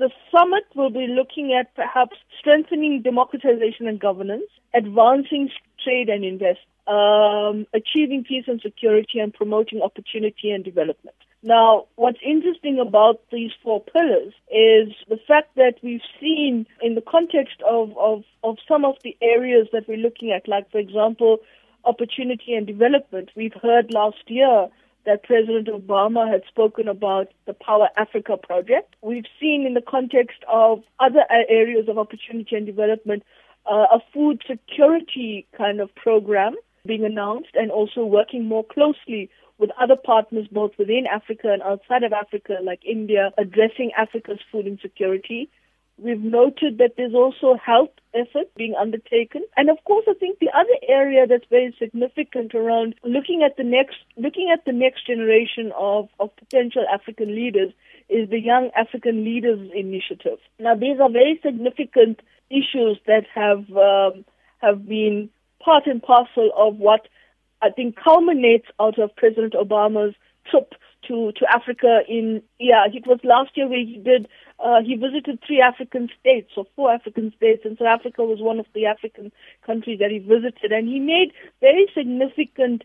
the summit will be looking at perhaps strengthening democratization and governance, advancing trade and investment, um, achieving peace and security, and promoting opportunity and development. Now, what's interesting about these four pillars is the fact that we've seen in the context of, of, of some of the areas that we're looking at, like, for example, opportunity and development. We've heard last year that President Obama had spoken about the Power Africa project. We've seen in the context of other areas of opportunity and development uh, a food security kind of program being announced and also working more closely with other partners both within Africa and outside of Africa, like India, addressing Africa's food insecurity. We've noted that there's also health efforts being undertaken. And of course, I think the other area that's very significant around looking at the next, looking at the next generation of, of potential African leaders is the Young African Leaders Initiative. Now, these are very significant issues that have, um, have been part and parcel of what I think culminates out of President Obama's trip to, to Africa in, yeah, it was last year where he did, uh, he visited three African states or four African states, and South Africa was one of the African countries that he visited, and he made very significant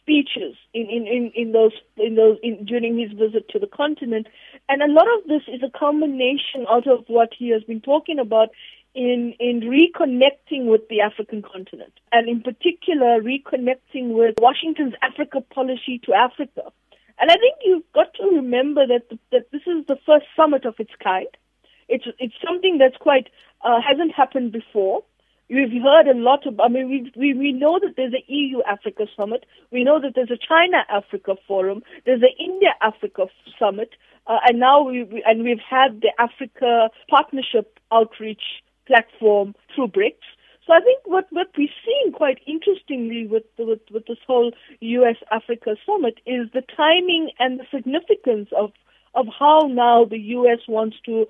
speeches in, in, in, in those in those in, during his visit to the continent, and a lot of this is a culmination out of what he has been talking about in, in reconnecting with the African continent, and in particular, reconnecting with Washington's Africa policy to Africa. And I think you've got to remember that, the, that this is the first summit of its kind. It's, it's something that's quite, uh, hasn't happened before. We've heard a lot of, I mean, we, we, we know that there's an EU Africa summit. We know that there's a China Africa forum. There's an India Africa summit. Uh, and now we, we, and we've had the Africa partnership outreach platform through BRICS. So I think what, what we're seeing quite interestingly with, with, with this whole U.S. Africa summit is the timing and the significance of, of how now the U.S. wants to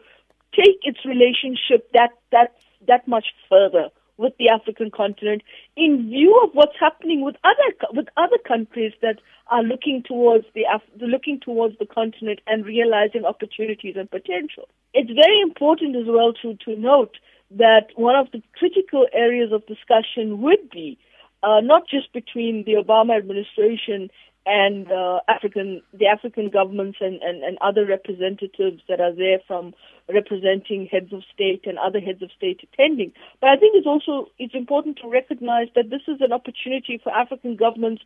take its relationship that, that, that much further with the African continent in view of what's happening with other with other countries that are looking towards the looking towards the continent and realizing opportunities and potential. It's very important as well to to note that one of the critical areas of discussion would be uh, not just between the Obama administration and uh, African, the African governments and, and, and other representatives that are there from representing heads of state and other heads of state attending. But I think it's also it's important to recognize that this is an opportunity for African governments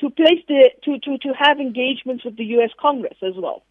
to place the to, to, to have engagements with the U.S. Congress as well.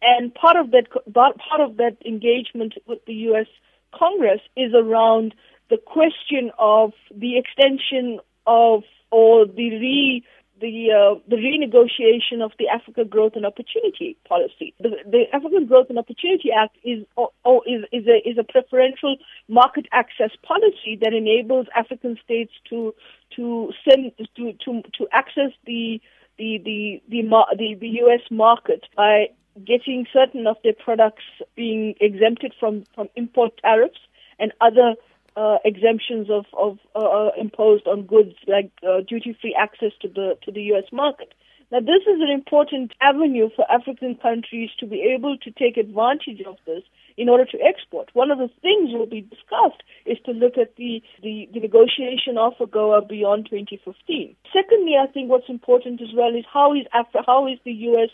And part of that part of that engagement with the U.S. Congress is around the question of the extension of or the re the uh, the renegotiation of the Africa Growth and Opportunity Policy. The, the African Growth and Opportunity Act is or, or is is a is a preferential market access policy that enables African states to to send to to to access the the the the, the, the U.S. market by getting certain of their products being exempted from, from import tariffs and other uh, exemptions of, of uh, uh imposed on goods like uh, duty-free access to the to the U.S. market. Now, this is an important avenue for African countries to be able to take advantage of this in order to export. One of the things will be discussed is to look at the, the, the negotiation of AGOA beyond 2015. Secondly, I think what's important as well is how is Af- how is the U.S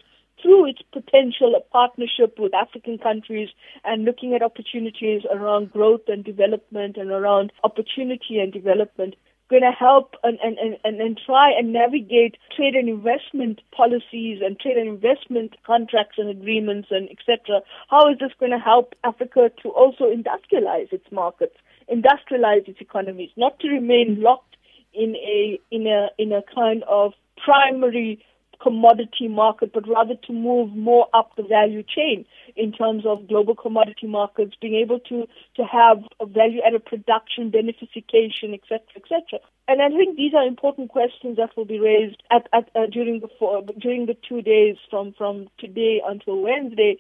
through its potential partnership with African countries and looking at opportunities around growth and development and around opportunity and development going to help and, and, and, and try and navigate trade and investment policies and trade and investment contracts and agreements and etc. How is this going to help Africa to also industrialize its markets, industrialize its economies, not to remain locked in a in a in a kind of primary commodity market, but rather to move more up the value chain in terms of global commodity markets, being able to, to have value added production, beneficiation, etc., etc. And I think these are important questions that will be raised at, at uh, during the four, during the two days from, from today until Wednesday